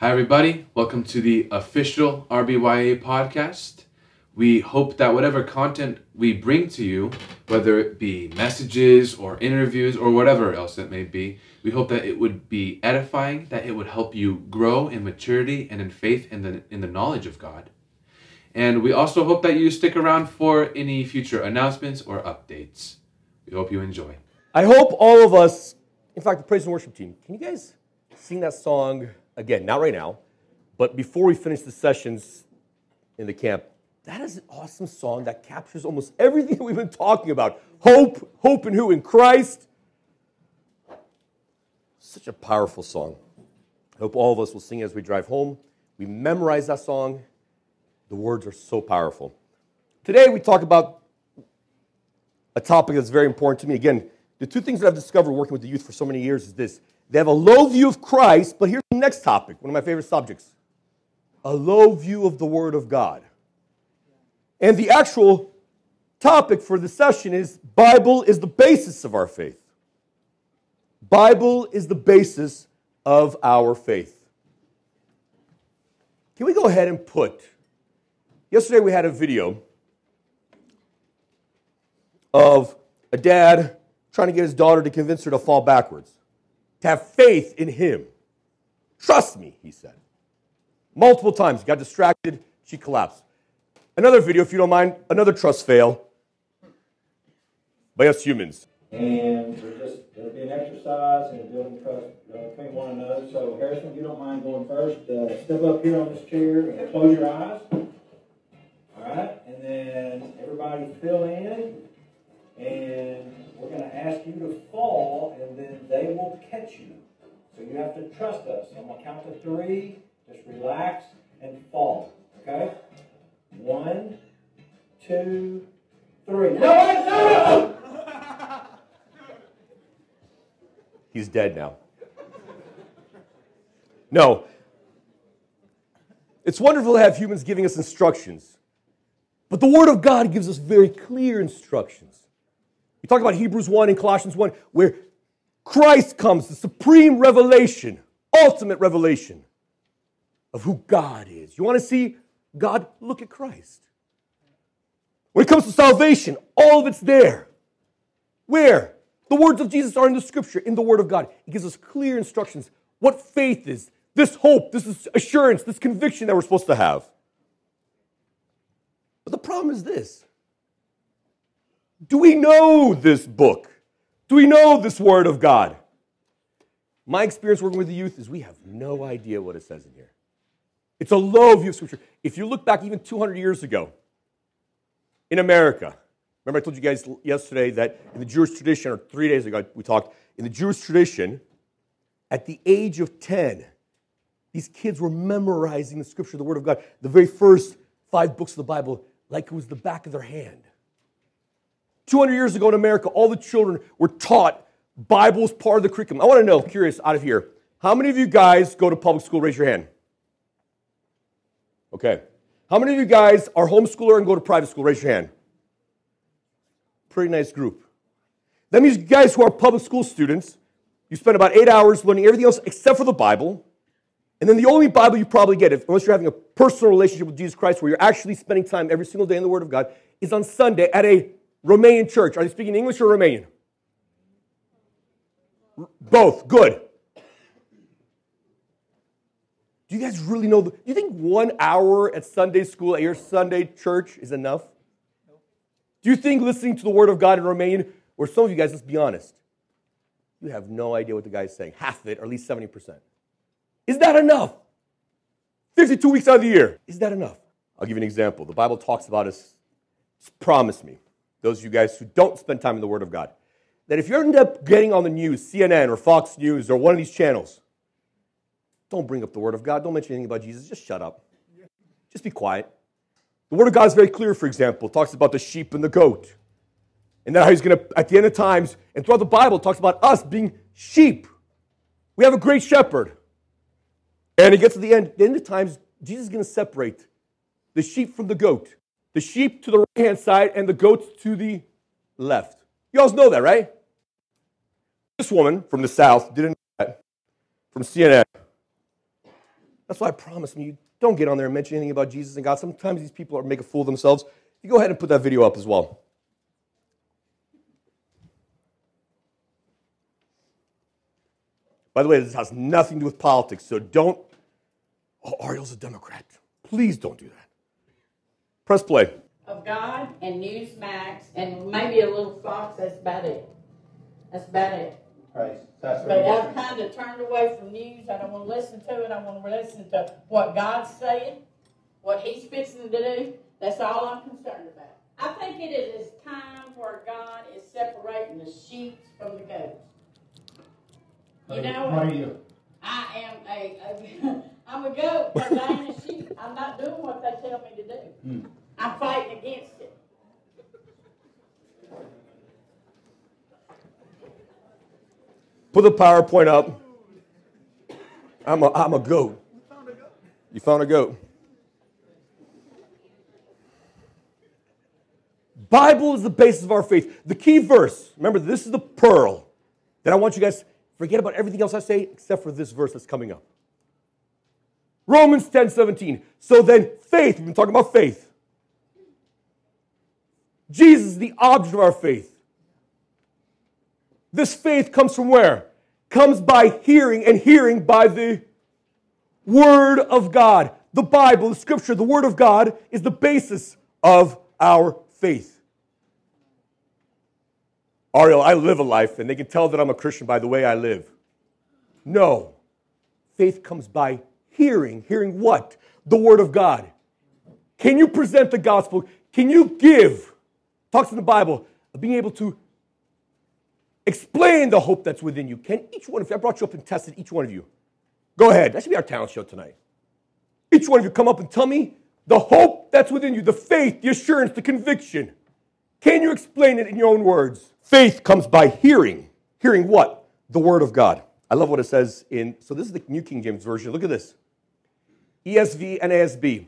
Hi, everybody. Welcome to the official RBYA podcast. We hope that whatever content we bring to you, whether it be messages or interviews or whatever else it may be, we hope that it would be edifying, that it would help you grow in maturity and in faith and in, in the knowledge of God. And we also hope that you stick around for any future announcements or updates. We hope you enjoy. I hope all of us, in fact, the praise and worship team, can you guys sing that song again? Not right now, but before we finish the sessions in the camp. That is an awesome song that captures almost everything we've been talking about. Hope, hope in who? In Christ. Such a powerful song. I hope all of us will sing as we drive home. We memorize that song. The words are so powerful. Today we talk about a topic that's very important to me. Again, the two things that I've discovered working with the youth for so many years is this they have a low view of Christ, but here's the next topic, one of my favorite subjects a low view of the Word of God. And the actual topic for the session is Bible is the basis of our faith. Bible is the basis of our faith. Can we go ahead and put yesterday we had a video of a dad trying to get his daughter to convince her to fall backwards, to have faith in him. Trust me, he said. Multiple times, got distracted, she collapsed. Another video, if you don't mind, another trust fail by us humans. And we're just, there'll be an exercise and building trust uh, between one another. So Harrison, if you don't mind going first, uh, step up here on this chair and close your eyes. All right, and then everybody fill in, and ask you to fall, and then they will catch you. So you have to trust us. I'm going to count to three. Just relax and fall. Okay? One, two, three. No, no, no! He's dead now. No. It's wonderful to have humans giving us instructions, but the Word of God gives us very clear instructions. We talk about Hebrews 1 and Colossians 1, where Christ comes, the supreme revelation, ultimate revelation of who God is. You want to see God? Look at Christ. When it comes to salvation, all of it's there. Where? The words of Jesus are in the scripture, in the Word of God. It gives us clear instructions what faith is, this hope, this assurance, this conviction that we're supposed to have. But the problem is this Do we know this book? Do we know this Word of God? My experience working with the youth is we have no idea what it says in here. It's a low view of Scripture. If you look back even 200 years ago in America, Remember, I told you guys yesterday that in the Jewish tradition, or three days ago, we talked, in the Jewish tradition, at the age of 10, these kids were memorizing the scripture, the Word of God, the very first five books of the Bible, like it was the back of their hand. 200 years ago in America, all the children were taught Bible is part of the curriculum. I want to know, curious, out of here, how many of you guys go to public school? Raise your hand. Okay. How many of you guys are homeschooler and go to private school? Raise your hand. Pretty nice group. That means you guys who are public school students, you spend about eight hours learning everything else except for the Bible. And then the only Bible you probably get, if, unless you're having a personal relationship with Jesus Christ, where you're actually spending time every single day in the Word of God, is on Sunday at a Romanian church. Are they speaking English or Romanian? Both. Good. Do you guys really know? Do you think one hour at Sunday school at your Sunday church is enough? Do you think listening to the Word of God in Romanian, or some of you guys, let's be honest, you have no idea what the guy's saying, half of it, or at least 70%. Is that enough? 52 weeks out of the year. Is that enough? I'll give you an example. The Bible talks about us, promise me, those of you guys who don't spend time in the Word of God, that if you end up getting on the news, CNN or Fox News or one of these channels, don't bring up the Word of God. Don't mention anything about Jesus. Just shut up. Just be quiet. The Word of God is very clear, for example. It talks about the sheep and the goat. And then how he's going to, at the end of times, and throughout the Bible, talks about us being sheep. We have a great shepherd. And it gets to the end, the end of times, Jesus is going to separate the sheep from the goat. The sheep to the right hand side and the goats to the left. You all know that, right? This woman from the South didn't know that from CNN. That's why I promise me, don't get on there and mention anything about Jesus and God. Sometimes these people are make a fool of themselves. You go ahead and put that video up as well. By the way, this has nothing to do with politics, so don't. Oh, Ariel's a Democrat. Please don't do that. Press play. of God and Newsmax and maybe a little Fox. That's about it. That's about it. Praise. That's But what I've kind of turned away from news. I don't want to listen to it. I want to listen to what God's saying, what He's fixing to do. That's all I'm concerned about. I think it is time where God is separating the sheep from the goats. You know, What? I am a, a I'm a goat because I ain't a sheep. I'm not doing what they tell me to do. Hmm. I'm fighting against it. Put the PowerPoint up. I'm a, I'm a goat. You found a goat. Bible is the basis of our faith. The key verse, remember, this is the pearl that I want you guys to forget about everything else I say except for this verse that's coming up. Romans 10 17. So then, faith, we've been talking about faith. Jesus is the object of our faith. This faith comes from where? Comes by hearing, and hearing by the Word of God. The Bible, the Scripture, the Word of God is the basis of our faith. Ariel, I live a life, and they can tell that I'm a Christian by the way I live. No. Faith comes by hearing. Hearing what? The Word of God. Can you present the gospel? Can you give? Talks in the Bible of being able to explain the hope that's within you. Can each one of you, I brought you up and tested each one of you. Go ahead. That should be our talent show tonight. Each one of you come up and tell me the hope that's within you, the faith, the assurance, the conviction. Can you explain it in your own words? Faith comes by hearing. Hearing what? The Word of God. I love what it says in, so this is the New King James Version. Look at this ESV and ASB.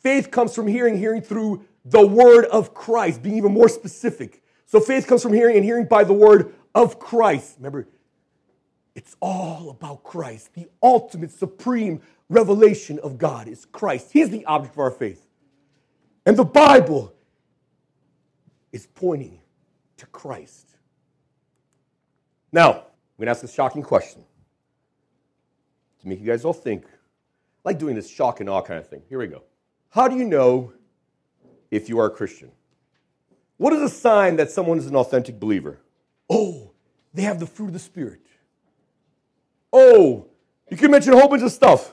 Faith comes from hearing, hearing through the Word of Christ, being even more specific. So faith comes from hearing and hearing by the Word of Christ. Remember, it's all about Christ. The ultimate, supreme revelation of God is Christ. He's the object of our faith. And the Bible is pointing to Christ. Now, I'm going to ask a shocking question to make you guys all think. Like doing this shock and awe kind of thing. Here we go. How do you know if you are a Christian? What is a sign that someone is an authentic believer? Oh, they have the fruit of the Spirit. Oh, you can mention a whole bunch of stuff.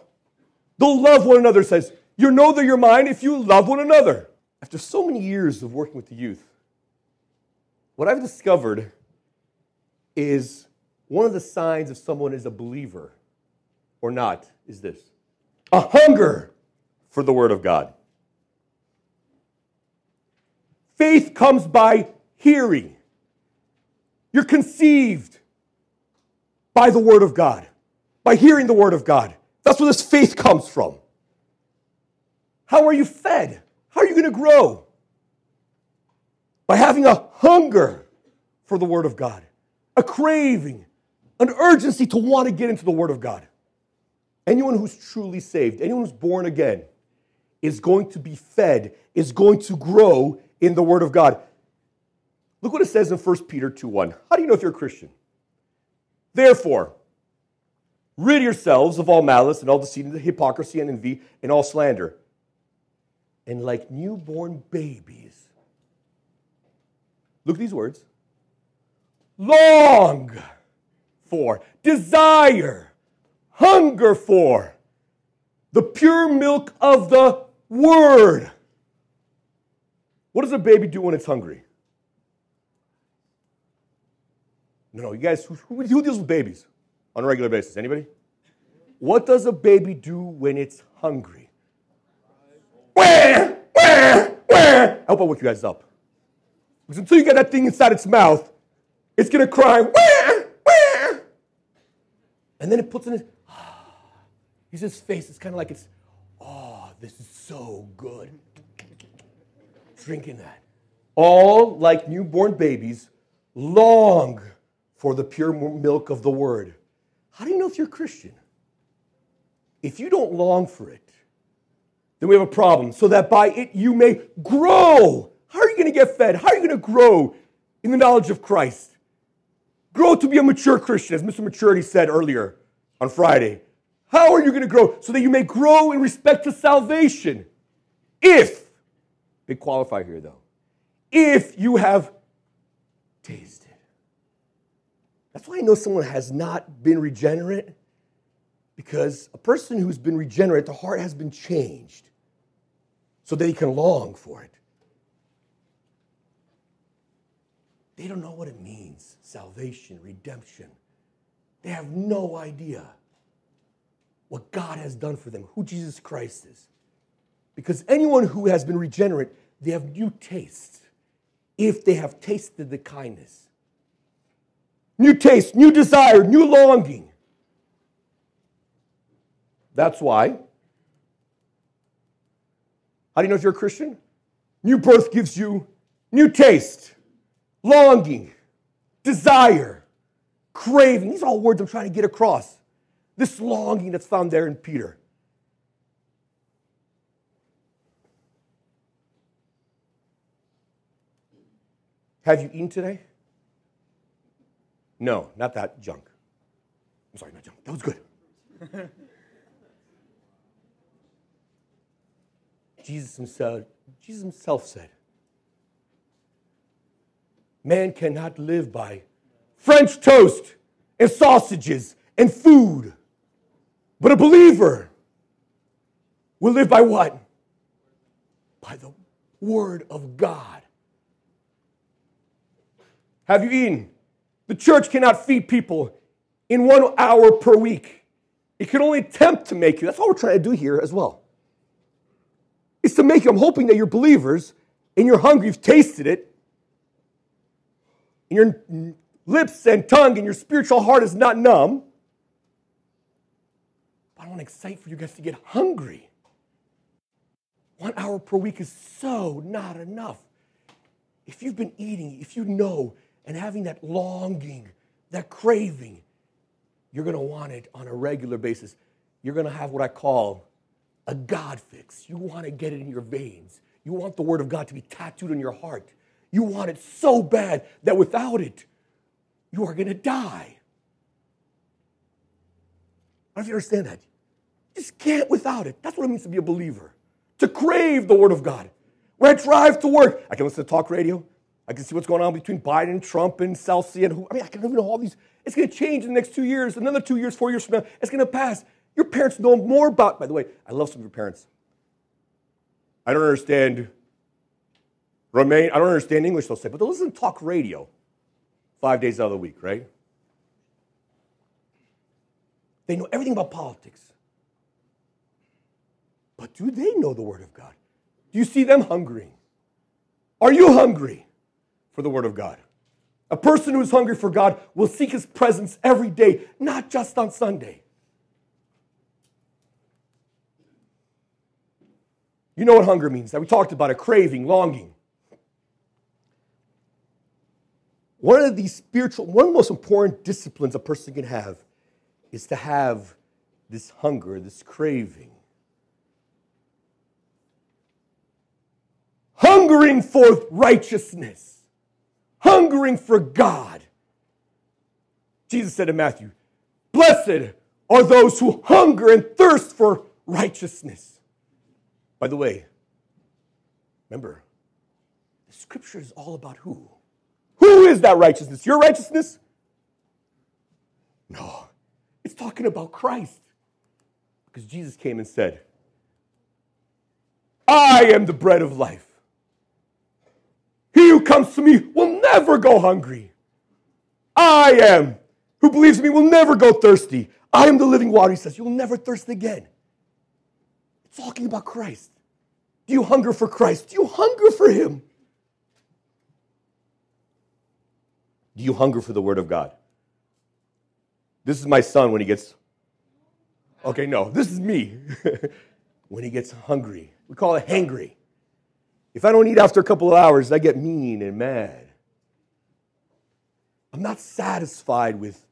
They'll love one another, says, you know that you're mine if you love one another. After so many years of working with the youth, what I've discovered is one of the signs if someone is a believer or not is this a hunger for the Word of God. Faith comes by hearing. You're conceived by the Word of God, by hearing the Word of God. That's where this faith comes from. How are you fed? How are you going to grow? By having a hunger for the Word of God, a craving, an urgency to want to get into the Word of God. Anyone who's truly saved, anyone who's born again, is going to be fed, is going to grow in the Word of God. Look what it says in 1 Peter 2 1. How do you know if you're a Christian? Therefore, rid yourselves of all malice and all deceit and hypocrisy and envy and all slander. And like newborn babies, look at these words long for, desire, hunger for the pure milk of the Word. What does a baby do when it's hungry? No, no, you guys, who, who, deals with babies on a regular basis? Anybody? What does a baby do when it's hungry? Wah. I hope I wake you guys up. Because until you get that thing inside its mouth, it's gonna cry, wah, wah. and then it puts in his, he's his face. It's kind of like it's, oh, this is so good. Drinking that. All like newborn babies long for the pure milk of the word. How do you know if you're a Christian? if you don't long for it, then we have a problem. So that by it you may grow. How are you going to get fed? How are you going to grow in the knowledge of Christ? Grow to be a mature Christian, as Mr. Maturity said earlier on Friday. How are you going to grow? So that you may grow in respect to salvation. If, big qualifier here though, if you have tasted. That's why I know someone has not been regenerate, because a person who's been regenerate, the heart has been changed so that he can long for it. They don't know what it means salvation, redemption. They have no idea what God has done for them, who Jesus Christ is. Because anyone who has been regenerate, they have new tastes if they have tasted the kindness. New taste, new desire, new longing. That's why. How do you know if you're a Christian? New birth gives you new taste, longing, desire, craving. These are all words I'm trying to get across. This longing that's found there in Peter. Have you eaten today? No, not that junk. I'm sorry, not junk. That was good. Jesus himself, Jesus himself said, Man cannot live by French toast and sausages and food, but a believer will live by what? By the Word of God. Have you eaten? The church cannot feed people in one hour per week. It can only attempt to make you. That's all we're trying to do here as well. It's to make you. I'm hoping that you're believers and you're hungry, you've tasted it, and your lips and tongue and your spiritual heart is not numb. I want to excite for you guys to get hungry. One hour per week is so not enough. If you've been eating, if you know and having that longing, that craving, you're going to want it on a regular basis. You're going to have what I call a God fix. You want to get it in your veins. You want the Word of God to be tattooed on your heart. You want it so bad that without it, you are going to die. I don't know if you understand that. Just can't without it. That's what it means to be a believer. To crave the Word of God. When I drive to work, I can listen to talk radio. I can see what's going on between Biden and Trump and Pelosi and who. I mean, I can even know all these. It's going to change in the next two years, another two years, four years from now. It's going to pass. Your parents know more about, by the way, I love some of your parents. I don't understand Remain, I don't understand English, they'll say, but they'll listen to talk radio five days out of the week, right? They know everything about politics. But do they know the Word of God? Do you see them hungering? Are you hungry for the Word of God? A person who's hungry for God will seek His presence every day, not just on Sunday. You know what hunger means. That we talked about a craving, longing. One of these spiritual, one of the most important disciplines a person can have is to have this hunger, this craving. Hungering for righteousness, hungering for God. Jesus said in Matthew, Blessed are those who hunger and thirst for righteousness. By the way, remember, the scripture is all about who? Who is that righteousness? Your righteousness? No. It's talking about Christ. Because Jesus came and said, I am the bread of life. He who comes to me will never go hungry. I am. Who believes me will never go thirsty. I am the living water, he says. You will never thirst again. It's talking about Christ. Do you hunger for Christ? Do you hunger for him? Do you hunger for the word of God? This is my son when he gets, okay, no, this is me when he gets hungry. We call it hangry. If I don't eat after a couple of hours, I get mean and mad. I'm not satisfied with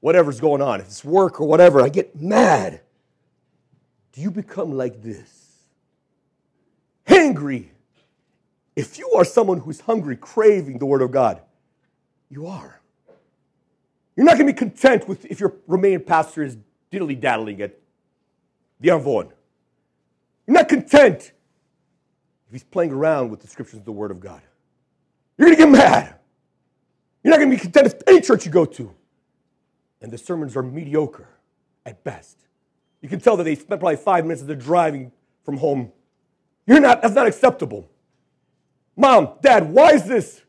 whatever's going on. If it's work or whatever, I get mad. do you become like this? Hangry. If you are someone who's hungry, craving the Word of God, you are. You're not going to be content with if your Romanian pastor is diddly daddling at the amvon. You're not content if he's playing around with the scriptures of the Word of God. You're going to get mad. You're not going to be content if any church you go to and the sermons are mediocre at best. You can tell that they spent probably five minutes as they're driving from home. You're not, that's not acceptable. Mom, Dad, why is this?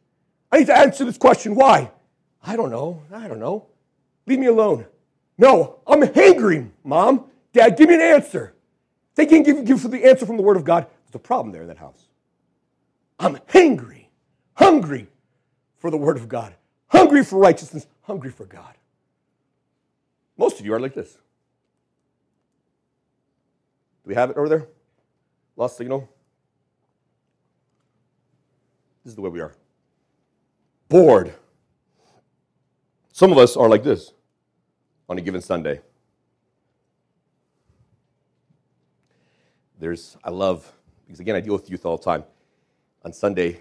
I need to answer this question. Why? I don't know. I don't know. Leave me alone. No, I'm hangry, Mom. Dad, give me an answer. They can't give, give the answer from the Word of God. There's a problem there in that house. I'm hangry, hungry for the Word of God, hungry for righteousness, hungry for God. Most of you are like this. Do we have it over there? Lost signal? This is the way we are. Bored. Some of us are like this on a given Sunday. There's, I love, because again, I deal with youth all the time. On Sunday,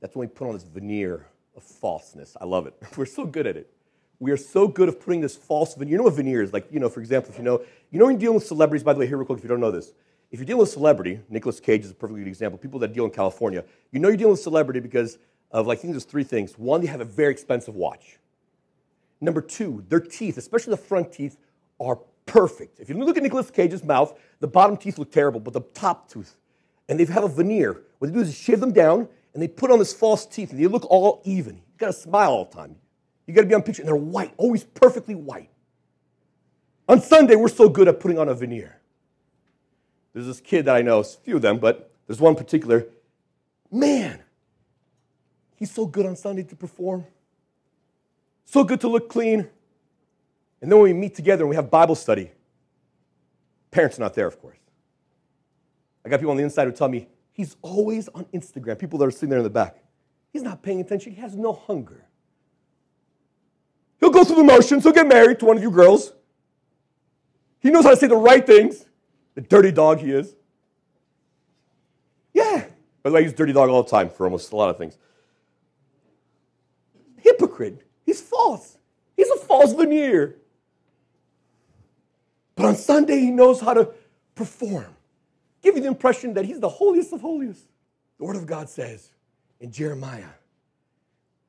that's when we put on this veneer of falseness. I love it. We're so good at it. We are so good at putting this false veneer. You know what veneer is? Like, you know, for example, if you know, you know when you're dealing with celebrities, by the way, here real quick, if you don't know this. If you're dealing with celebrity, Nicolas Cage is a perfect good example, people that deal in California, you know you're dealing with celebrity because of, like, I think there's three things. One, they have a very expensive watch. Number two, their teeth, especially the front teeth, are perfect. If you look at Nicolas Cage's mouth, the bottom teeth look terrible, but the top tooth, and they have a veneer. What they do is shave them down, and they put on this false teeth, and they look all even. You gotta smile all the time. You got to be on picture, and they're white, always perfectly white. On Sunday, we're so good at putting on a veneer. There's this kid that I know, a few of them, but there's one particular. Man, he's so good on Sunday to perform, so good to look clean. And then when we meet together and we have Bible study, parents are not there, of course. I got people on the inside who tell me he's always on Instagram, people that are sitting there in the back. He's not paying attention, he has no hunger. He'll go through the motions. He'll get married to one of you girls. He knows how to say the right things. The dirty dog he is. Yeah. By the way, I use dirty dog all the time for almost a lot of things. Hypocrite. He's false. He's a false veneer. But on Sunday, he knows how to perform. Give you the impression that he's the holiest of holiest. The Word of God says in Jeremiah,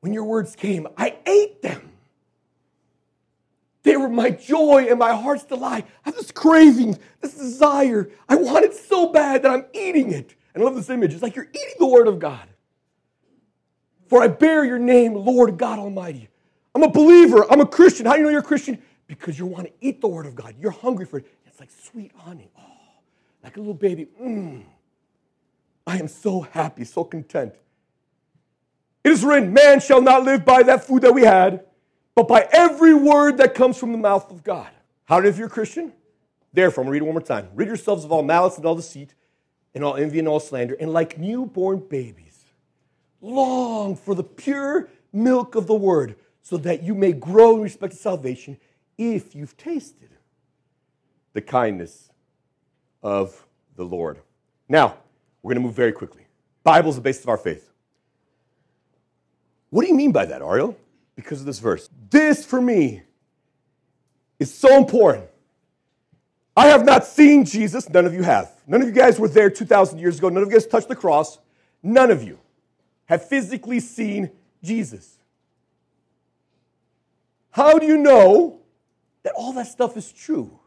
when your words came, I ate them. They were my joy and my heart's delight. I have this craving, this desire. I want it so bad that I'm eating it. And I love this image. It's like you're eating the Word of God. For I bear your name, Lord God Almighty. I'm a believer. I'm a Christian. How do you know you're a Christian? Because you want to eat the Word of God. You're hungry for it. It's like sweet honey. Oh, like a little baby. Mmm. I am so happy, so content. It is written, man shall not live by that food that we had but by every word that comes from the mouth of God. How if you're a Christian? Therefore, I'm going to read it one more time. Rid yourselves of all malice and all deceit, and all envy and all slander, and like newborn babies, long for the pure milk of the word, so that you may grow in respect to salvation if you've tasted the kindness of the Lord. Now, we're going to move very quickly. Bible is the basis of our faith. What do you mean by that, Ariel? because of this verse. This for me is so important. I have not seen Jesus. None of you have. None of you guys were there 2,000 years ago. None of you guys touched the cross. None of you have physically seen Jesus. How do you know that all that stuff is true?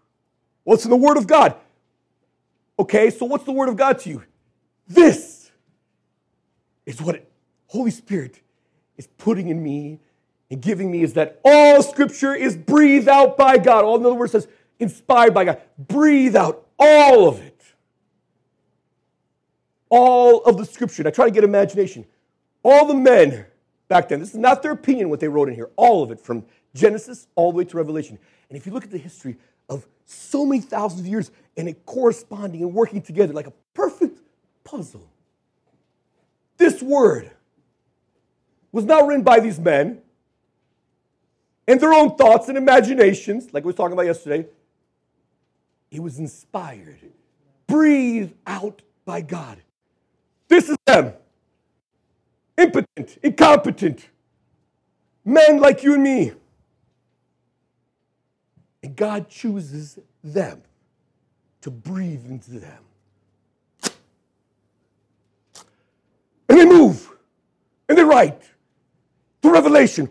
Well, it's in the Word of God. Okay, so what's the Word of God to you? This is what Holy Spirit is putting in me and giving me is that all scripture is breathed out by God. All in other words says inspired by God. Breathe out all of it. All of the scripture. I try to get imagination. All the men back then, this is not their opinion what they wrote in here, all of it from Genesis all the way to Revelation. And if you look at the history of so many thousands of years and it corresponding and working together like a perfect puzzle, this word was not written by these men and their own thoughts and imaginations, like we were talking about yesterday. It was inspired, breathed out by God. This is them. Impotent, incompetent, men like you and me. And God chooses them to breathe into them. And they move, and they write. The revelation.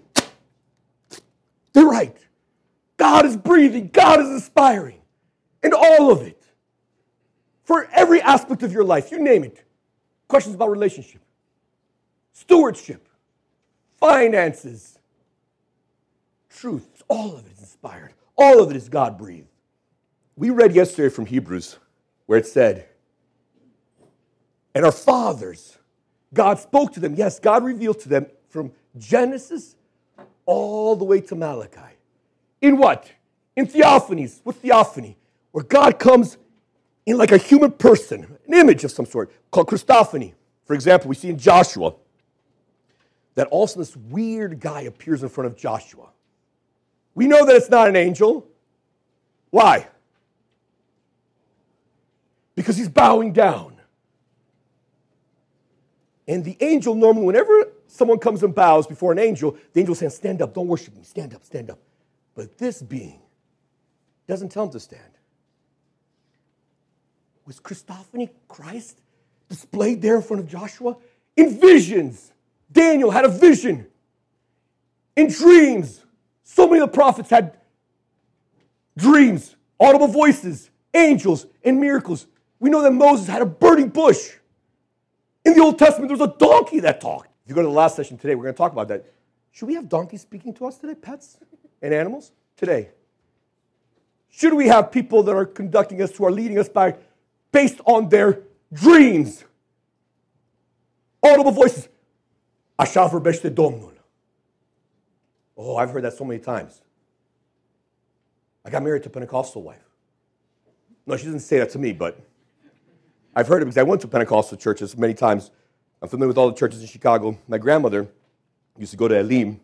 They write. God is breathing, God is inspiring, and all of it. For every aspect of your life, you name it. Questions about relationship, stewardship, finances, truth. All of it is inspired. All of it is God breathed. We read yesterday from Hebrews where it said, And our fathers, God spoke to them. Yes, God revealed to them from Genesis all the way to Malachi. In what? In theophanies. What theophany? Where God comes in like a human person, an image of some sort, called Christophany. For example, we see in Joshua that also this weird guy appears in front of Joshua. We know that it's not an angel. Why? Because he's bowing down. And the angel normally, whenever someone comes and bows before an angel, the angel says, Stand up, don't worship me, stand up, stand up. But this being doesn't tell him to stand. Was Christophany Christ displayed there in front of Joshua? In visions. Daniel had a vision. In dreams. So many of the prophets had dreams, audible voices, angels, and miracles. We know that Moses had a burning bush. In the Old Testament, there was a donkey that talked. If you go to the last session today, we're going to talk about that. Should we have donkeys speaking to us today, pets and animals? Today. Should we have people that are conducting us, who are leading us by based on their dreams? Audible voices. Așa vorbește Domnul. Oh, I've heard that so many times. I got married to a Pentecostal wife. No, she doesn't say that to me, but I've heard it because I went to Pentecostal churches many times. I'm familiar with all the churches in Chicago. My grandmother used to go to Elim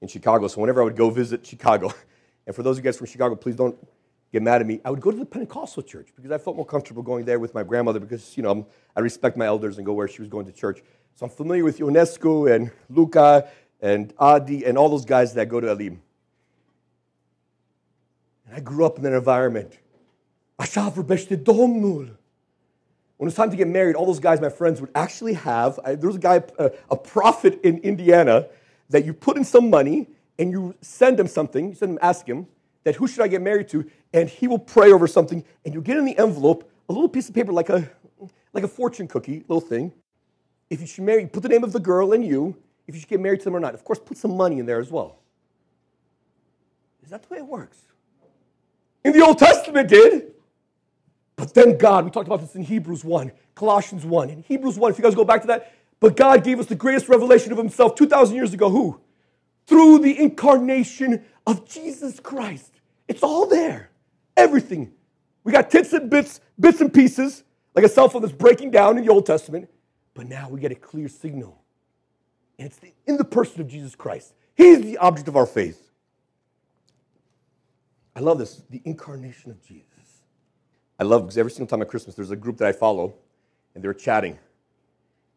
in Chicago, so whenever I would go visit Chicago, and for those of you guys from Chicago, please don't get mad at me. I would go to the Pentecostal church because I felt more comfortable going there with my grandmother because, you know, I respect my elders and go where she was going to church. So I'm familiar with Ionescu and Luca and Adi and all those guys that go to Elim. And I grew up in that environment. When it was time to get married, all those guys, my friends, would actually have. I, there was a guy, a, a prophet in Indiana, that you put in some money and you send him something. You send him, ask him that who should I get married to, and he will pray over something, and you get in the envelope a little piece of paper like a like a fortune cookie, little thing. If you should marry, put the name of the girl and you. If you should get married to them or not. Of course, put some money in there as well. Is that the way it works? In the Old Testament, did. But then God, we talked about this in Hebrews 1, Colossians 1. In Hebrews 1, if you guys go back to that, but God gave us the greatest revelation of Himself 2,000 years ago. Who? Through the incarnation of Jesus Christ. It's all there. Everything. We got tits and bits, bits and pieces, like a cell phone that's breaking down in the Old Testament. But now we get a clear signal. And it's in the person of Jesus Christ. He's the object of our faith. I love this the incarnation of Jesus. I love because every single time at Christmas, there's a group that I follow, and they're chatting.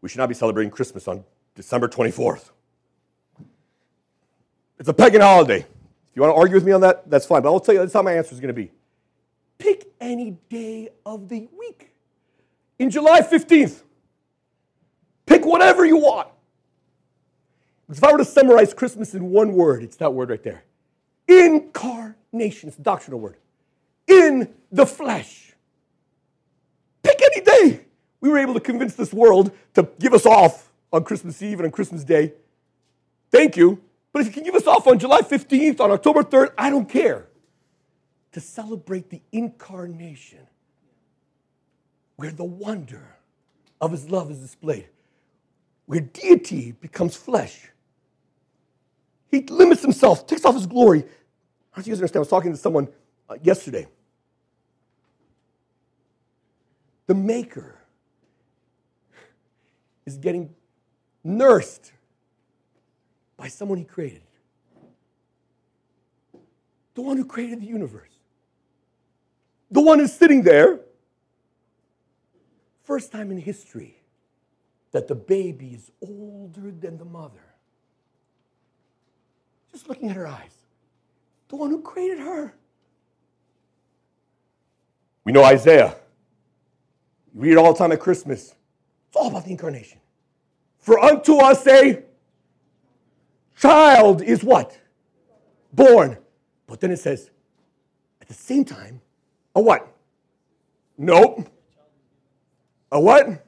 We should not be celebrating Christmas on December 24th. It's a pagan holiday. If you want to argue with me on that, that's fine. But I'll tell you, that's how my answer is going to be. Pick any day of the week. In July 15th, pick whatever you want. If I were to summarize Christmas in one word, it's that word right there incarnation. It's a doctrinal word. In the flesh. Pick any day. We were able to convince this world to give us off on Christmas Eve and on Christmas Day. Thank you. But if you can give us off on July 15th, on October 3rd, I don't care. To celebrate the incarnation, where the wonder of his love is displayed, where deity becomes flesh. He limits himself, takes off his glory. Don't know you guys understand. I was talking to someone uh, yesterday. The Maker is getting nursed by someone he created. The one who created the universe. the one who's sitting there. First time in history that the baby is older than the mother. Just looking at her eyes. The one who created her. We know Isaiah. You read it all the time at Christmas. It's all about the incarnation. For unto us a child is what? Born. But then it says, at the same time, a what? Nope. A what?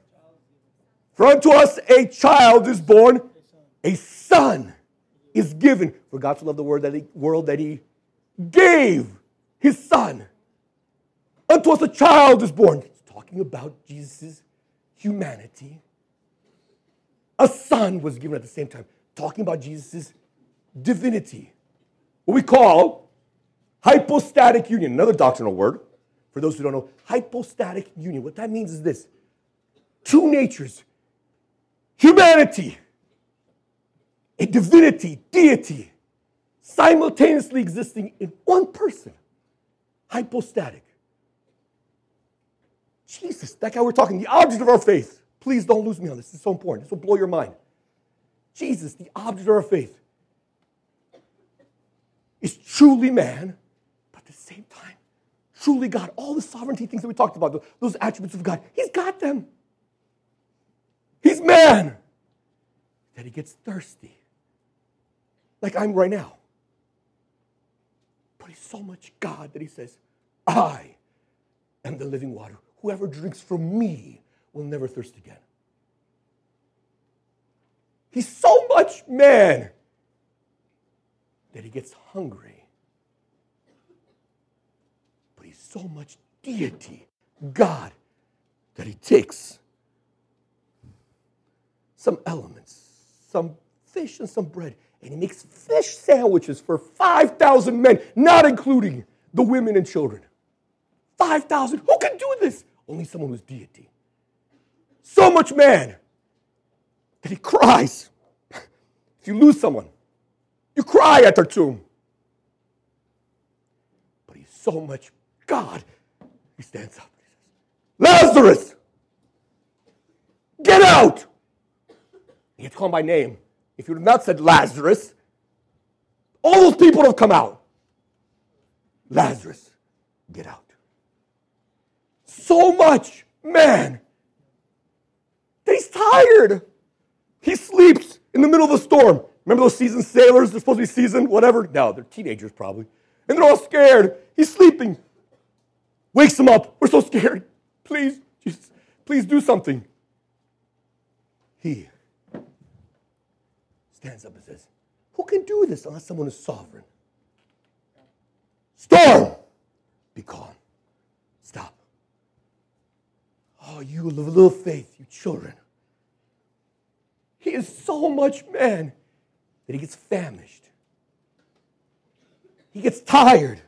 For unto us a child is born, a son is given. For God to love the world that he, world that he gave his son. Unto us a child is born. It's talking about Jesus' humanity. A son was given at the same time, talking about Jesus' divinity. What we call hypostatic union, another doctrinal word. For those who don't know, hypostatic union. What that means is this two natures, humanity, a divinity, deity, simultaneously existing in one person. Hypostatic. Jesus, that guy we're talking, the object of our faith. Please don't lose me on this. Is so important. This will blow your mind. Jesus, the object of our faith, is truly man, but at the same time, truly God. All the sovereignty things that we talked about, those attributes of God, He's got them. He's man. That He gets thirsty, like I'm right now. But He's so much God that He says, I am the living water. Whoever drinks from me will never thirst again. He's so much man that he gets hungry. But he's so much deity, God, that he takes some elements, some fish and some bread, and he makes fish sandwiches for 5,000 men, not including the women and children. 5,000. Who can do this? Only someone who's deity. So much man that he cries. If you lose someone, you cry at their tomb. But he's so much God. He stands up Lazarus, get out. He had to call him by name. If you had not said Lazarus, all those people would have come out. Lazarus, get out. So much, man, he's tired. He sleeps in the middle of the storm. Remember those seasoned sailors? They're supposed to be seasoned, whatever. No, they're teenagers probably. And they're all scared. He's sleeping. Wakes them up. We're so scared. Please, Jesus, please do something. He stands up and says, Who can do this unless someone is sovereign? Storm! Be calm. Stop. Oh, you little faith, you children. He is so much man that he gets famished. He gets tired.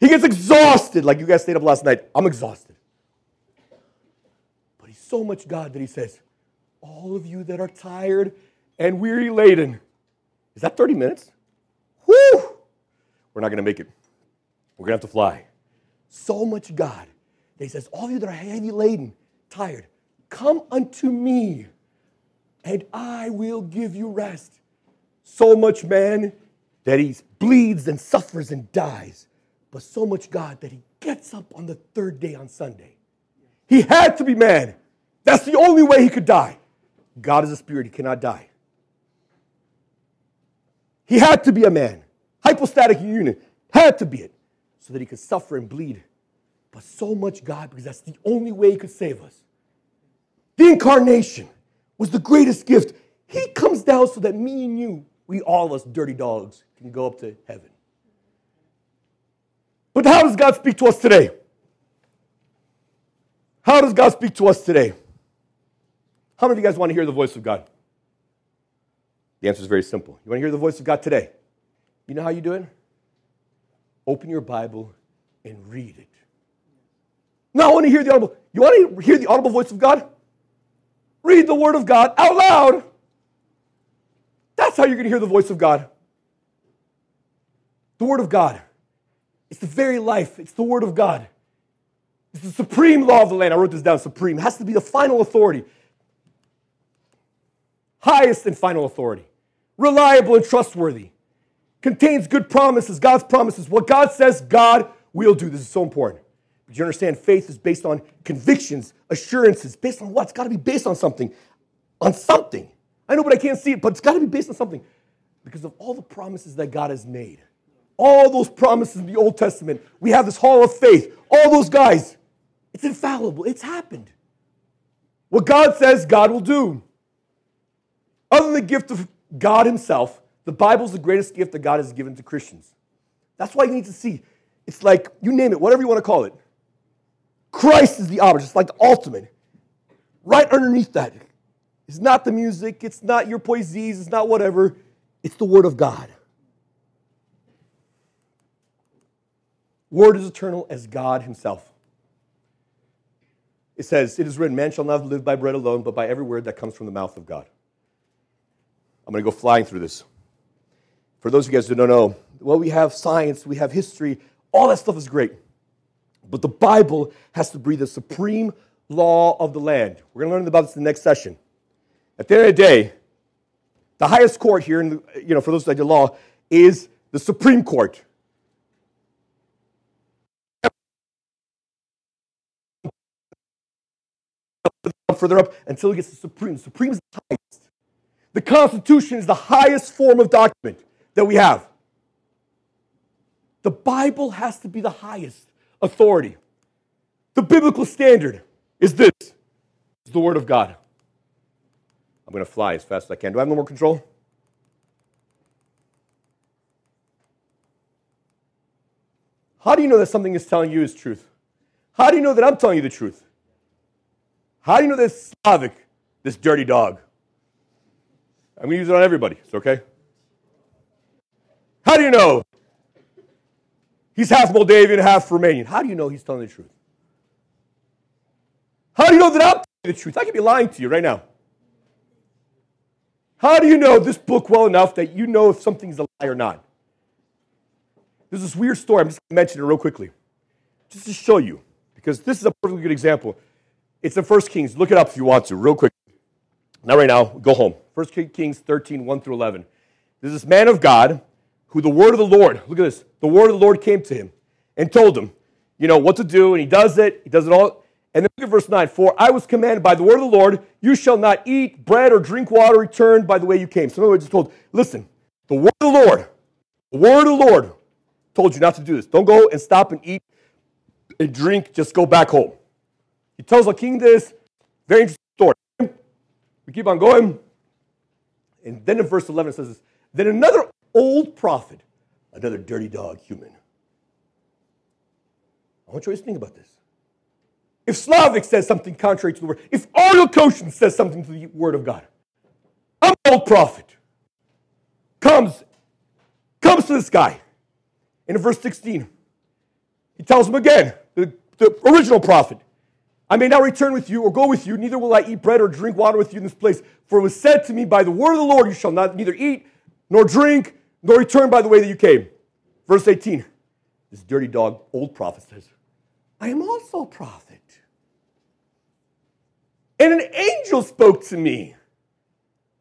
He gets exhausted, like you guys stayed up last night. I'm exhausted. But he's so much God that he says, All of you that are tired and weary laden. Is that 30 minutes? Whoo! We're not going to make it. We're going to have to fly. So much God he says, All you that are heavy laden, tired, come unto me, and I will give you rest so much man that he bleeds and suffers and dies, but so much God that he gets up on the third day on Sunday. He had to be man. That's the only way he could die. God is a spirit, he cannot die. He had to be a man. Hypostatic union had to be it so that he could suffer and bleed. But so much God because that's the only way he could save us. The incarnation was the greatest gift. He comes down so that me and you we all of us dirty dogs can go up to heaven. But how does God speak to us today? How does God speak to us today? How many of you guys want to hear the voice of God? The answer is very simple. You want to hear the voice of God today? You know how you do it? Open your Bible and read it. Now I want to hear the audible. You want to hear the audible voice of God? Read the Word of God out loud. That's how you're going to hear the voice of God. The Word of God. It's the very life, it's the Word of God. It's the supreme law of the land. I wrote this down supreme. It has to be the final authority. Highest and final authority. Reliable and trustworthy. Contains good promises, God's promises. What God says, God will do. This is so important. But you understand, faith is based on convictions, assurances. Based on what? It's got to be based on something. On something. I know, but I can't see it, but it's got to be based on something. Because of all the promises that God has made. All those promises in the Old Testament. We have this hall of faith. All those guys. It's infallible. It's happened. What God says, God will do. Other than the gift of God Himself, the Bible is the greatest gift that God has given to Christians. That's why you need to see. It's like, you name it, whatever you want to call it. Christ is the object. It's like the ultimate. Right underneath that. It's not the music, it's not your poesies, it's not whatever. It's the Word of God. Word is eternal as God Himself. It says, It is written, Man shall not live by bread alone, but by every word that comes from the mouth of God. I'm going to go flying through this. For those of you guys who don't know, well, we have science, we have history, all that stuff is great. But the Bible has to be the supreme law of the land. We're going to learn about this in the next session. At the end of the day, the highest court here, in the, you know, for those that do law, is the Supreme Court. Further up until it gets to Supreme. The Supreme is the Constitution is the highest form of document that we have. The Bible has to be the highest authority. The biblical standard is this is the Word of God. I'm going to fly as fast as I can. Do I have no more control? How do you know that something is telling you is truth? How do you know that I'm telling you the truth? How do you know this Slavic, this dirty dog? I'm going to use it on everybody. It's okay? How do you know? He's half Moldavian, half Romanian. How do you know he's telling the truth? How do you know that I'm telling the truth? I could be lying to you right now. How do you know this book well enough that you know if something's a lie or not? There's this weird story. I'm just going to mention it real quickly, just to show you, because this is a perfectly good example. It's in First Kings. Look it up if you want to, real quick. Not right now. Go home. 1 Kings 13, 1 through 11. There's this man of God who the word of the Lord, look at this, the word of the Lord came to him and told him, you know, what to do, and he does it. He does it all. And then look at verse 9. For I was commanded by the word of the Lord, you shall not eat bread or drink water returned by the way you came. So in other words, told, listen, the word of the Lord, the word of the Lord told you not to do this. Don't go and stop and eat and drink, just go back home. He tells the king this. Very interesting story. We keep on going. And then in verse 11 it says this. Then another old prophet, another dirty dog human. I want you to think about this. If Slavic says something contrary to the word, if Arnold Koshin says something to the word of God, an old prophet. Comes, comes to this guy. And in verse 16, he tells him again, the, the original prophet, I may not return with you or go with you, neither will I eat bread or drink water with you in this place. For it was said to me by the word of the Lord, you shall not neither eat nor drink nor return by the way that you came. Verse 18, this dirty dog, old prophet says, I am also a prophet. And an angel spoke to me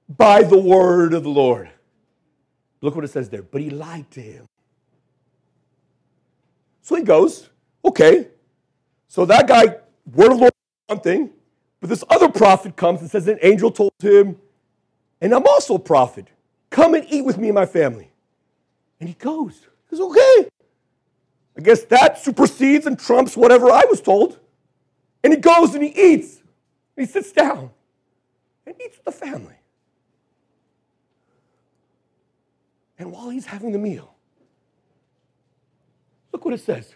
by the word of the Lord. Look what it says there. But he lied to him. So he goes, okay. So that guy, word of the Lord, one thing. But this other prophet comes and says an angel told him, and I'm also a prophet. Come and eat with me and my family. And he goes. He goes, okay. I guess that supersedes and trumps whatever I was told. And he goes and he eats. And he sits down and eats with the family. And while he's having the meal, look what it says.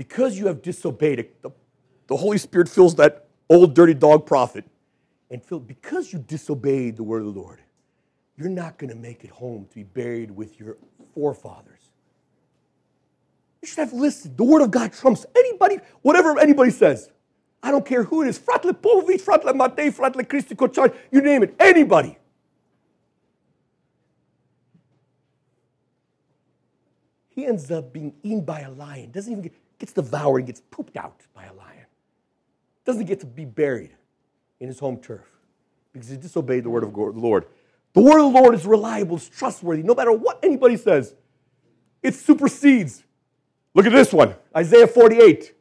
Because you have disobeyed, the, the Holy Spirit fills that old dirty dog prophet. And because you disobeyed the word of the Lord, you're not going to make it home to be buried with your forefathers. You should have listened. The word of God trumps anybody, whatever anybody says. I don't care who it is. Fratle Popovic, Fratle Matei, Fratle Cristi Kochar, you name it. Anybody. he ends up being eaten by a lion. Doesn't even get, gets devoured gets pooped out by a lion. Doesn't get to be buried in his home turf because he disobeyed the word of the Lord. The word of the Lord is reliable, it's trustworthy, no matter what anybody says. It supersedes. Look at this one Isaiah 48.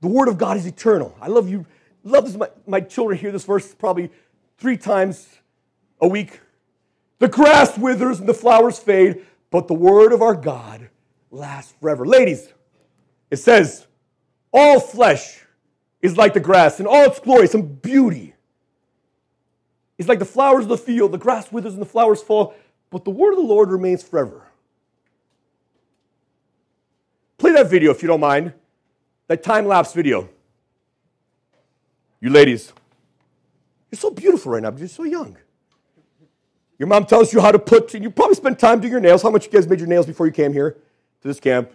The word of God is eternal. I love you. Love this. My, my children hear this verse probably three times a week. The grass withers and the flowers fade, but the word of our God lasts forever. Ladies, it says, all flesh is like the grass, and all its glory, some beauty. It's like the flowers of the field, the grass withers and the flowers fall, but the word of the Lord remains forever. Play that video if you don't mind, that time lapse video. You ladies, you're so beautiful right now, but you're so young. Your mom tells you how to put, and you probably spent time doing your nails. How much you guys made your nails before you came here to this camp?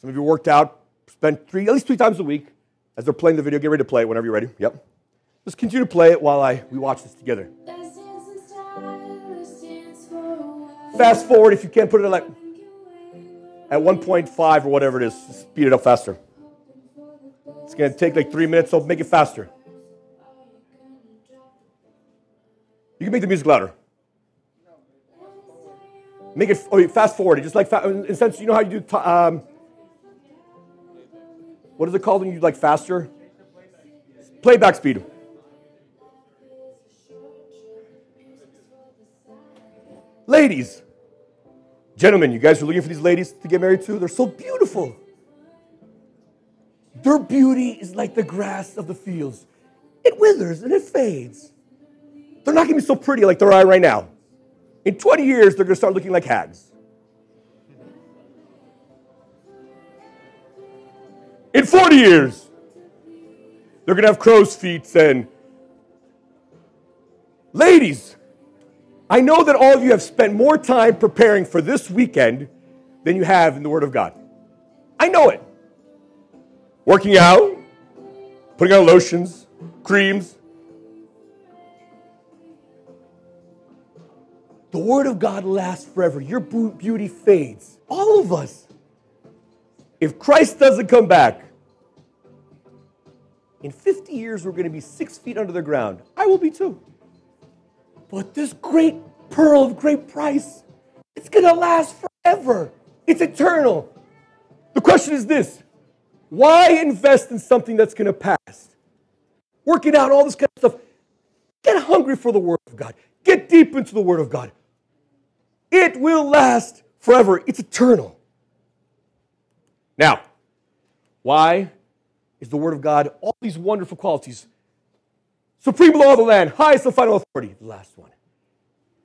Some of you worked out, spent three, at least three times a week as they're playing the video. Get ready to play it whenever you're ready. Yep. Just continue to play it while I we watch this together. Fast forward if you can't put it like at 1.5 or whatever it is. Speed it up faster. It's going to take like three minutes, so make it faster. You can make the music louder. Make it oh, fast forward. Just like in a sense, you know how you do. Um, what is it called when you like faster? Playback speed. Ladies, gentlemen, you guys are looking for these ladies to get married to? They're so beautiful. Their beauty is like the grass of the fields. It withers and it fades. They're not to be so pretty like they are right now. In 20 years, they're to start looking like hags. In 40 years, they're going to have crow's feet and ladies. I know that all of you have spent more time preparing for this weekend than you have in the Word of God. I know it. Working out, putting on lotions, creams, The Word of God lasts forever. Your beauty fades. All of us. If Christ doesn't come back, in 50 years we're going to be six feet under the ground. I will be too. But this great pearl of great price, it's going to last forever. It's eternal. The question is this why invest in something that's going to pass? Working out all this kind of stuff. Get hungry for the Word of God. Get deep into the Word of God. It will last forever, it's eternal. Now, why is the Word of God all these wonderful qualities? Supreme law of the land, highest and final authority, the last one.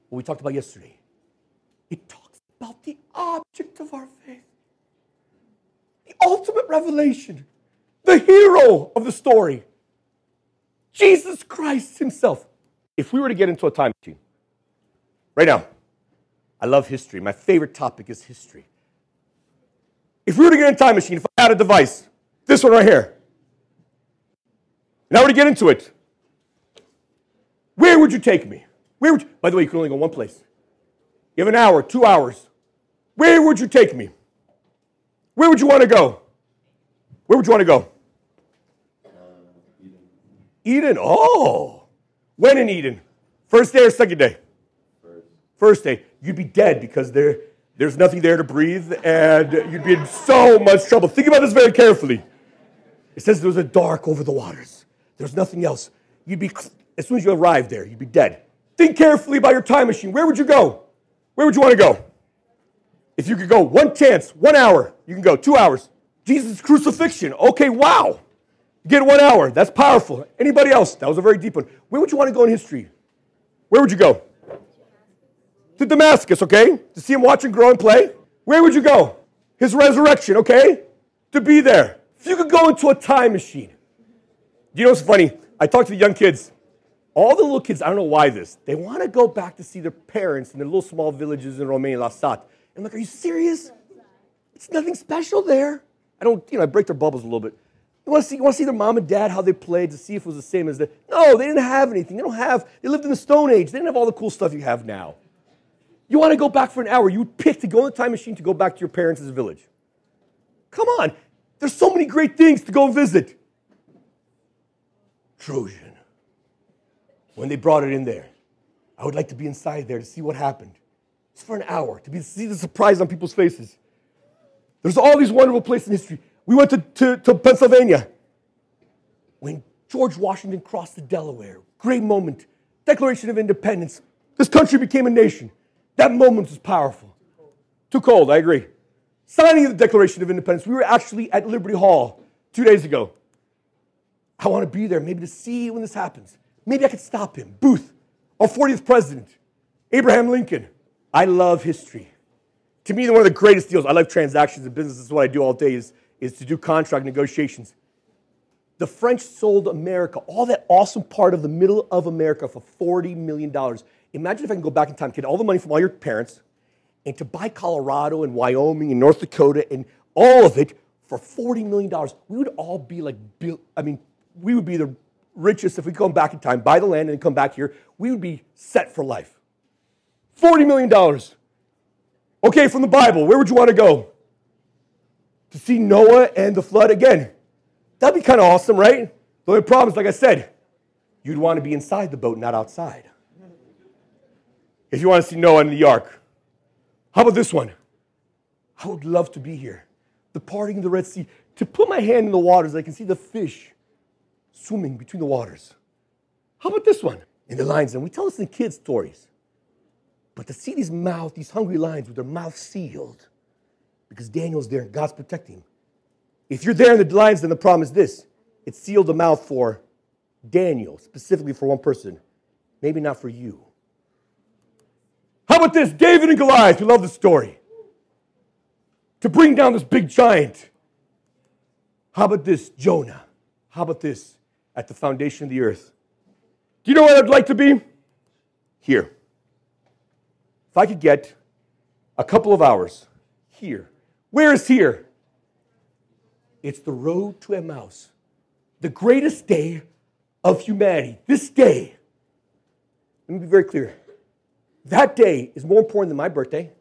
What we talked about yesterday. It talks about the object of our faith, the ultimate revelation, the hero of the story, Jesus Christ Himself. If we were to get into a time machine right now, I love history. My favorite topic is history. If we were to get in a time machine, if I had a device, this one right here, and I were to get into it, where would you take me? Where would you, by the way, you can only go one place. You have an hour, two hours. Where would you take me? Where would you want to go? Where would you want to go? Eden. Eden? Oh. When in Eden? First day or second day? First. First day you'd be dead because there, there's nothing there to breathe and you'd be in so much trouble. Think about this very carefully. It says there was a dark over the waters. There's nothing else. You'd be, as soon as you arrived there, you'd be dead. Think carefully about your time machine. Where would you go? Where would you want to go? If you could go one chance, one hour, you can go two hours. Jesus' crucifixion. Okay, wow. You get one hour. That's powerful. Anybody else? That was a very deep one. Where would you want to go in history? Where would you go? To Damascus, okay? To see him watch and grow and play. Where would you go? His resurrection, okay? To be there. If you could go into a time machine. You know what's funny? I talk to the young kids. All the little kids, I don't know why this, they want to go back to see their parents in their little small villages in Romania, La Sat. And I'm like, are you serious? It's nothing special there. I don't, you know, I break their bubbles a little bit. You want to see, you want to see their mom and dad, how they played, to see if it was the same as the. No, they didn't have anything. They don't have, they lived in the Stone Age. They didn't have all the cool stuff you have now. You want to go back for an hour. You would pick to go in the time machine to go back to your parents' village. Come on. There's so many great things to go visit. Trojan. When they brought it in there, I would like to be inside there to see what happened. Just for an hour, to, be, to see the surprise on people's faces. There's all these wonderful places in history. We went to, to, to Pennsylvania. When George Washington crossed the Delaware, great moment. Declaration of Independence. This country became a nation. That moment was powerful. Too cold, I agree. Signing the Declaration of Independence. We were actually at Liberty Hall two days ago. I want to be there, maybe to see when this happens. Maybe I could stop him. Booth, our 40th president, Abraham Lincoln. I love history. To me, one of the greatest deals, I love transactions and business. This is what I do all day, is, is to do contract negotiations. The French sold America, all that awesome part of the middle of America, for $40 million. Imagine if I can go back in time, get all the money from all your parents, and to buy Colorado and Wyoming and North Dakota and all of it for $40 million. We would all be like, I mean, we would be the richest if we come back in time, buy the land and come back here. We would be set for life. $40 million. Okay, from the Bible, where would you want to go? To see Noah and the flood again. That'd be kind of awesome, right? The only problem is, like I said, you'd want to be inside the boat, not outside. If you want to see Noah in the ark. How about this one? I would love to be here. The parting of the Red Sea. To put my hand in the waters, I can see the fish swimming between the waters. How about this one? In the lions, and we tell this in kids' stories. But to see these mouth, these hungry lions with their mouth sealed, because Daniel's there and God's protecting him. If you're there in the lions, then the problem is this it sealed the mouth for Daniel, specifically for one person, maybe not for you. How about this? David and Goliath. We love the story. To bring down this big giant. How about this? Jonah. How about this? At the foundation of the earth. Do you know what I'd like to be? Here. If I could get a couple of hours here. Where is here? It's the road to Emmaus, the greatest day of humanity. This day, let me be very clear. That day is more important than my birthday.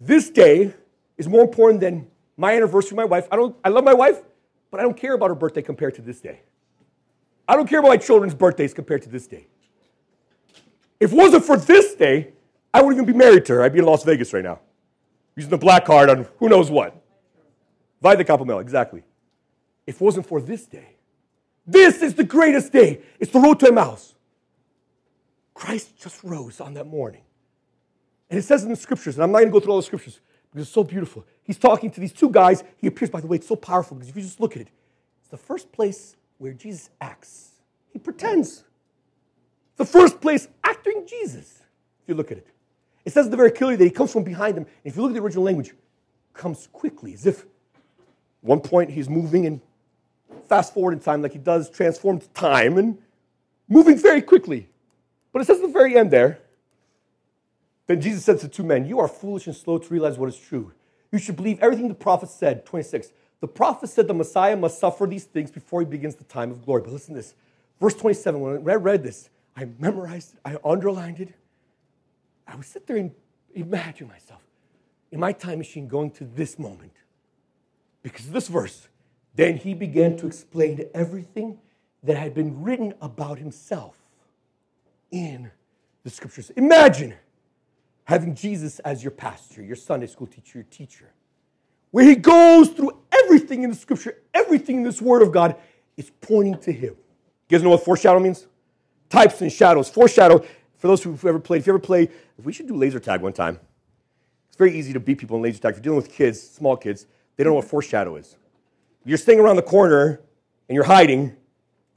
This day is more important than my anniversary with my wife. I, don't, I love my wife, but I don't care about her birthday compared to this day. I don't care about my children's birthdays compared to this day. If it wasn't for this day, I wouldn't even be married to her. I'd be in Las Vegas right now, using the black card on who knows what. Via the Capomel, exactly. If it wasn't for this day, this is the greatest day. It's the road to Emmaus. Christ just rose on that morning. And it says in the scriptures, and I'm not going to go through all the scriptures because it's so beautiful. He's talking to these two guys. He appears, by the way, it's so powerful because if you just look at it, it's the first place where Jesus acts. He pretends. The first place acting Jesus, if you look at it. It says the very clearly that he comes from behind them. And if you look at the original language, comes quickly, as if one point he's moving and fast forward in time like he does transformed time and moving very quickly. But it says at the very end there, then Jesus said to two men, You are foolish and slow to realize what is true. You should believe everything the prophet said. 26. The prophet said the Messiah must suffer these things before he begins the time of glory. But listen to this. Verse 27, when I read this, I memorized it, I underlined it. I would sit there and imagine myself in my time machine going to this moment. Because of this verse, then he began to explain everything that had been written about himself in the scriptures. Imagine having Jesus as your pastor, your Sunday school teacher, your teacher, where he goes through everything in the scripture, everything in this word of God is pointing to him. You guys know what foreshadow means? Types and shadows. Foreshadow, for those who've ever played, if you ever play, we should do laser tag one time. It's very easy to beat people in laser tag. If you're dealing with kids, small kids, they don't know what foreshadow is. You're staying around the corner and you're hiding,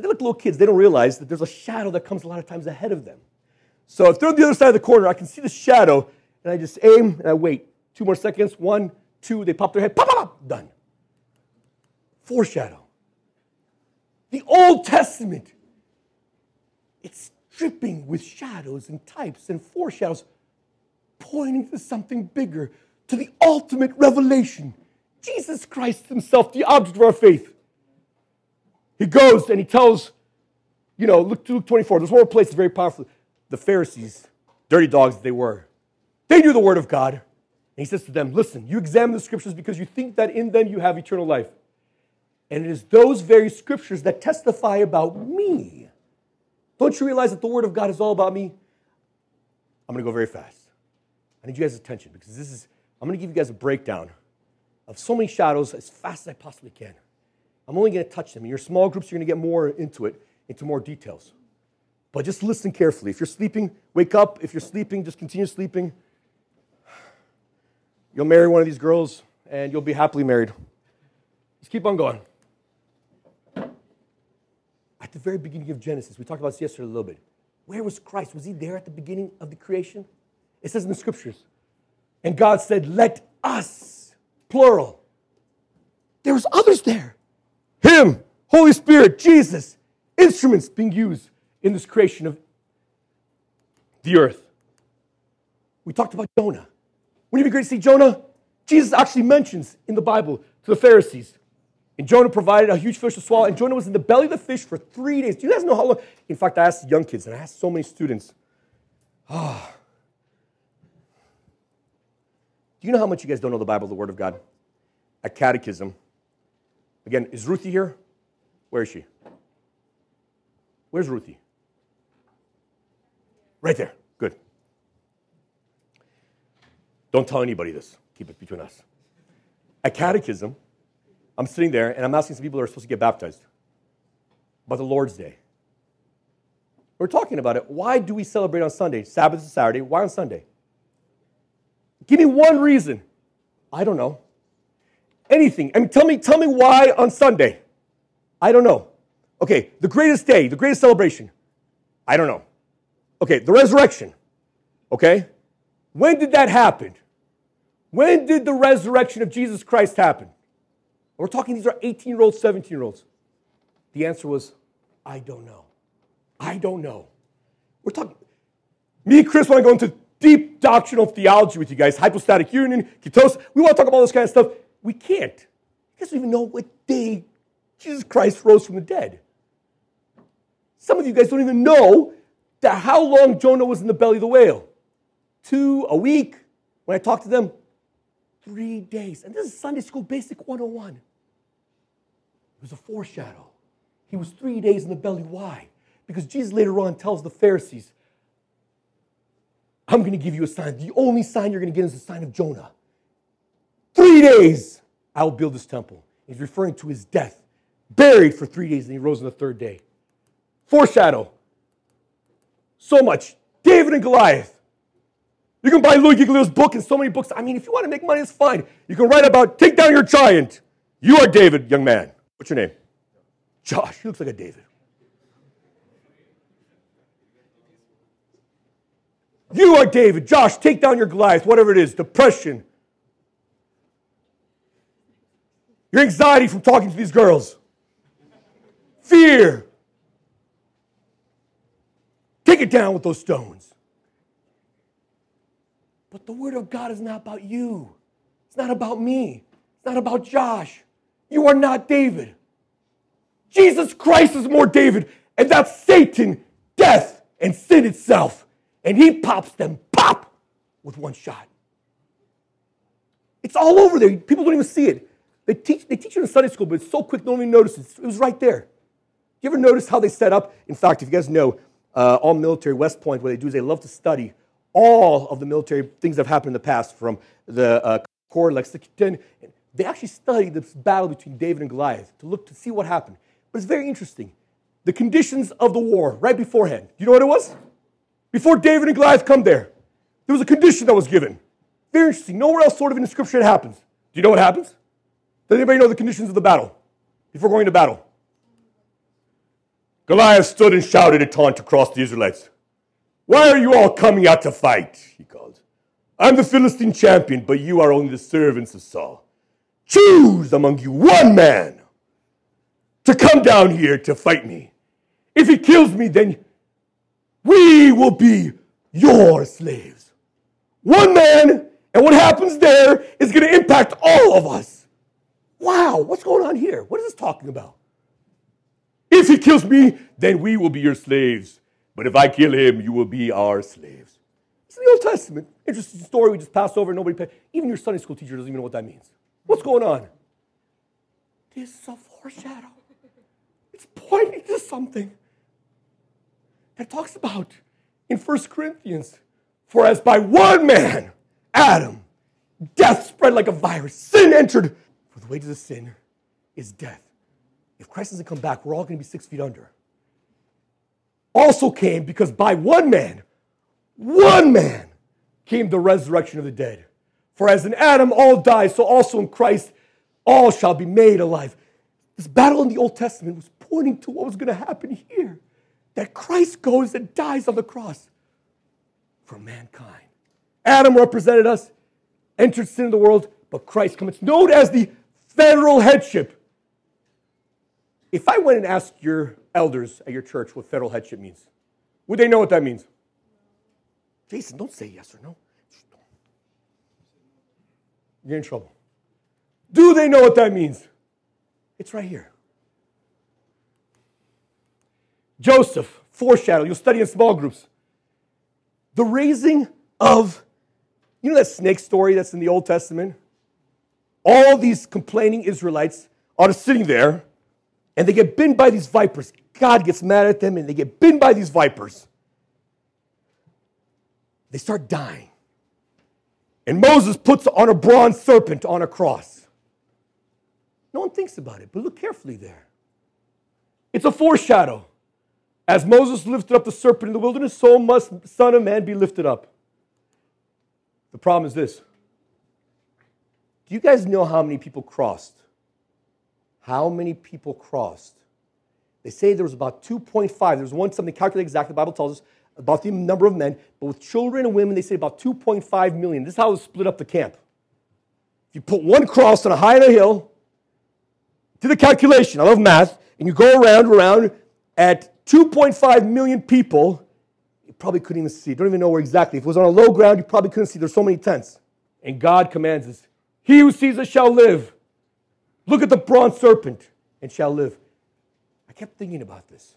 they're like little kids. They don't realize that there's a shadow that comes a lot of times ahead of them. So if they're on the other side of the corner, I can see the shadow, and I just aim and I wait. Two more seconds. One, two. They pop their head. Pop, pop, pop. Done. Foreshadow. The Old Testament. It's dripping with shadows and types and foreshadows, pointing to something bigger, to the ultimate revelation. Jesus Christ Himself, the object of our faith. He goes and he tells, you know, Luke, Luke 24, there's one place that's very powerful. The Pharisees, dirty dogs they were, They knew the word of God. And he says to them, Listen, you examine the scriptures because you think that in them you have eternal life. And it is those very scriptures that testify about me. Don't you realize that the word of God is all about me? I'm going to go very fast. I need you guys' attention because this is, I'm going to give you guys a breakdown of so many shadows as fast as I possibly can. I'm only going to touch them. In your small groups, you're going to get more into it, into more details. But just listen carefully. If you're sleeping, wake up. If you're sleeping, just continue sleeping. You'll marry one of these girls and you'll be happily married. Just keep on going. At the very beginning of Genesis, we talked about this yesterday a little bit. Where was Christ? Was he there at the beginning of the creation? It says in the scriptures. And God said, Let us, plural. There was others there. Him, Holy Spirit, Jesus, instruments being used in this creation of the earth. We talked about Jonah. Wouldn't it be great to see Jonah? Jesus actually mentions in the Bible to the Pharisees. And Jonah provided a huge fish to swallow, and Jonah was in the belly of the fish for three days. Do you guys know how long? In fact, I asked young kids, and I asked so many students. Ah. Oh. Do you know how much you guys don't know the Bible, the Word of God? At catechism. Again, is Ruthie here? Where is she? Where's Ruthie? Right there. Good. Don't tell anybody this. Keep it between us. At catechism, I'm sitting there and I'm asking some people that are supposed to get baptized about the Lord's Day. We're talking about it. Why do we celebrate on Sunday? Sabbath is Saturday. Why on Sunday? Give me one reason. I don't know. Anything. I mean, tell me, tell me why on Sunday. I don't know. Okay, the greatest day, the greatest celebration. I don't know. Okay, the resurrection. Okay? When did that happen? When did the resurrection of Jesus Christ happen? We're talking, these are 18 year olds, 17 year olds. The answer was, I don't know. I don't know. We're talking, me and Chris want to go into deep doctrinal theology with you guys, hypostatic union, kenosis. We want to talk about all this kind of stuff. We can't. You guys don't even know what day Jesus Christ rose from the dead. Some of you guys don't even know that how long Jonah was in the belly of the whale. Two, a week. When I talked to them, three days. And this is Sunday School Basic 101. It was a foreshadow. He was three days in the belly. Why? Because Jesus later on tells the Pharisees, I'm going to give you a sign. The only sign you're going to get is the sign of Jonah. Three days, I will build this temple. He's referring to his death, buried for three days, and he rose on the third day. Foreshadow. So much. David and Goliath. You can buy Louie Giglio's book and so many books. I mean, if you want to make money, it's fine. You can write about take down your giant. You are David, young man. What's your name? Josh. He looks like a David. You are David. Josh, take down your Goliath, whatever it is, depression. Your anxiety from talking to these girls. Fear. Take it down with those stones. But the Word of God is not about you. It's not about me. It's not about Josh. You are not David. Jesus Christ is more David, and that's Satan, death, and sin itself. And he pops them, pop, with one shot. It's all over there. People don't even see it. They teach, they teach it in Sunday school, but it's so quick, no one even notices. It was right there. You ever notice how they set up? In fact, if you guys know, uh, all military, West Point, what they do is they love to study all of the military things that have happened in the past, from the uh, Corps, Lexington. They actually study this battle between David and Goliath to look to see what happened. But it's very interesting. The conditions of the war right beforehand. Do you know what it was? Before David and Goliath come there, there was a condition that was given. Very interesting. Nowhere else, sort of, in the scripture it happens. Do you know what happens? Does anybody know the conditions of the battle before going to battle? Goliath stood and shouted a taunt across the Israelites. Why are you all coming out to fight? He called. I'm the Philistine champion, but you are only the servants of Saul. Choose among you one man to come down here to fight me. If he kills me, then we will be your slaves. One man, and what happens there is going to impact all of us. Wow, what's going on here? What is this talking about? If he kills me, then we will be your slaves. But if I kill him, you will be our slaves. It's in the Old Testament. Interesting story we just passed over. Nobody paid. Even your Sunday school teacher doesn't even know what that means. What's going on? This is a foreshadow. It's pointing to something that talks about in 1 Corinthians. For as by one man, Adam, death spread like a virus, sin entered. For the wages of sin is death. If Christ doesn't come back, we're all going to be six feet under. Also came because by one man, one man came the resurrection of the dead. For as in Adam all die, so also in Christ all shall be made alive. This battle in the Old Testament was pointing to what was going to happen here that Christ goes and dies on the cross for mankind. Adam represented us, entered sin in the world, but Christ comes. It's known as the federal headship. If I went and asked your elders at your church what federal headship means, would they know what that means? Jason, don't say yes or no. You're in trouble. Do they know what that means? It's right here. Joseph, foreshadow. You'll study in small groups. The raising of, you know that snake story that's in the Old Testament? All these complaining Israelites are sitting there and they get bitten by these vipers. God gets mad at them and they get bitten by these vipers. They start dying. And Moses puts on a bronze serpent on a cross. No one thinks about it, but look carefully there. It's a foreshadow. As Moses lifted up the serpent in the wilderness, so must Son of Man be lifted up. The problem is this. Do you guys know how many people crossed? How many people crossed? They say there was about 2.5. There's one something calculated exactly, the Bible tells us, about the number of men, but with children and women, they say about 2.5 million. This is how it split up the camp. If you put one cross on a high on hill, do the calculation, I love math, and you go around, around at 2.5 million people, you probably couldn't even see. Don't even know where exactly. If it was on a low ground, you probably couldn't see. There's so many tents. And God commands us, He who sees us shall live. Look at the bronze serpent and shall live. I kept thinking about this.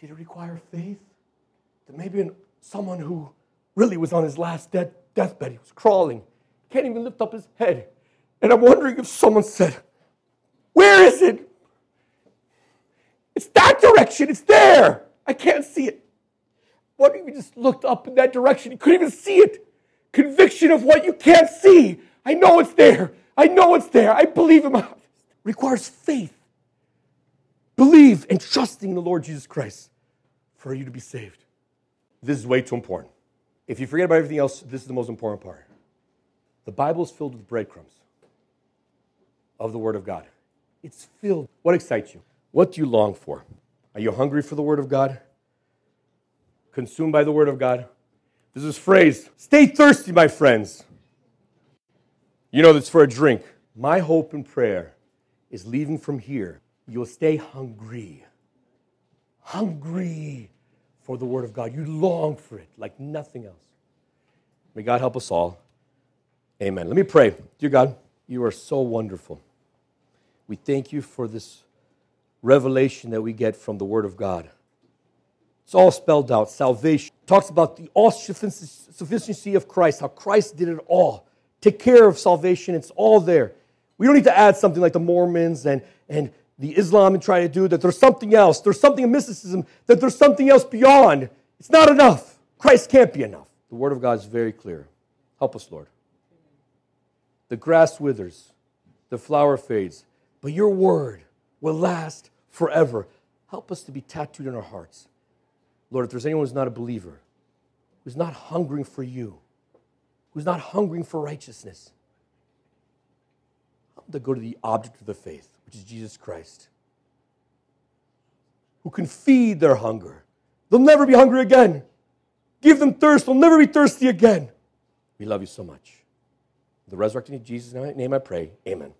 Did it require faith? That maybe someone who really was on his last death, deathbed, he was crawling, can't even lift up his head. And I'm wondering if someone said, Where is it? It's that direction, it's there. I can't see it. What if you just looked up in that direction? You couldn't even see it. Conviction of what you can't see. I know it's there. I know it's there. I believe him. Requires faith. Believe and trusting in the Lord Jesus Christ for you to be saved. This is way too important. If you forget about everything else, this is the most important part. The Bible is filled with breadcrumbs of the Word of God. It's filled. What excites you? What do you long for? Are you hungry for the Word of God? Consumed by the Word of God? There's this phrase stay thirsty, my friends. You know, that's for a drink. My hope and prayer is leaving from here, you'll stay hungry. Hungry for the Word of God. You long for it like nothing else. May God help us all. Amen. Let me pray. Dear God, you are so wonderful. We thank you for this revelation that we get from the Word of God. It's all spelled out. Salvation talks about the all sufficiency of Christ, how Christ did it all. Take care of salvation, it's all there. We don't need to add something like the Mormons and, and the Islam and try to do that. There's something else. There's something in mysticism that there's something else beyond. It's not enough. Christ can't be enough. The Word of God is very clear. Help us, Lord. The grass withers, the flower fades, but your Word will last forever. Help us to be tattooed in our hearts. Lord, if there's anyone who's not a believer, who's not hungering for you, who's not hungering for righteousness, help them to go to the object of the faith, which is Jesus Christ, who can feed their hunger. They'll never be hungry again. Give them thirst, they'll never be thirsty again. We love you so much. The resurrecting Jesus' name I pray. Amen.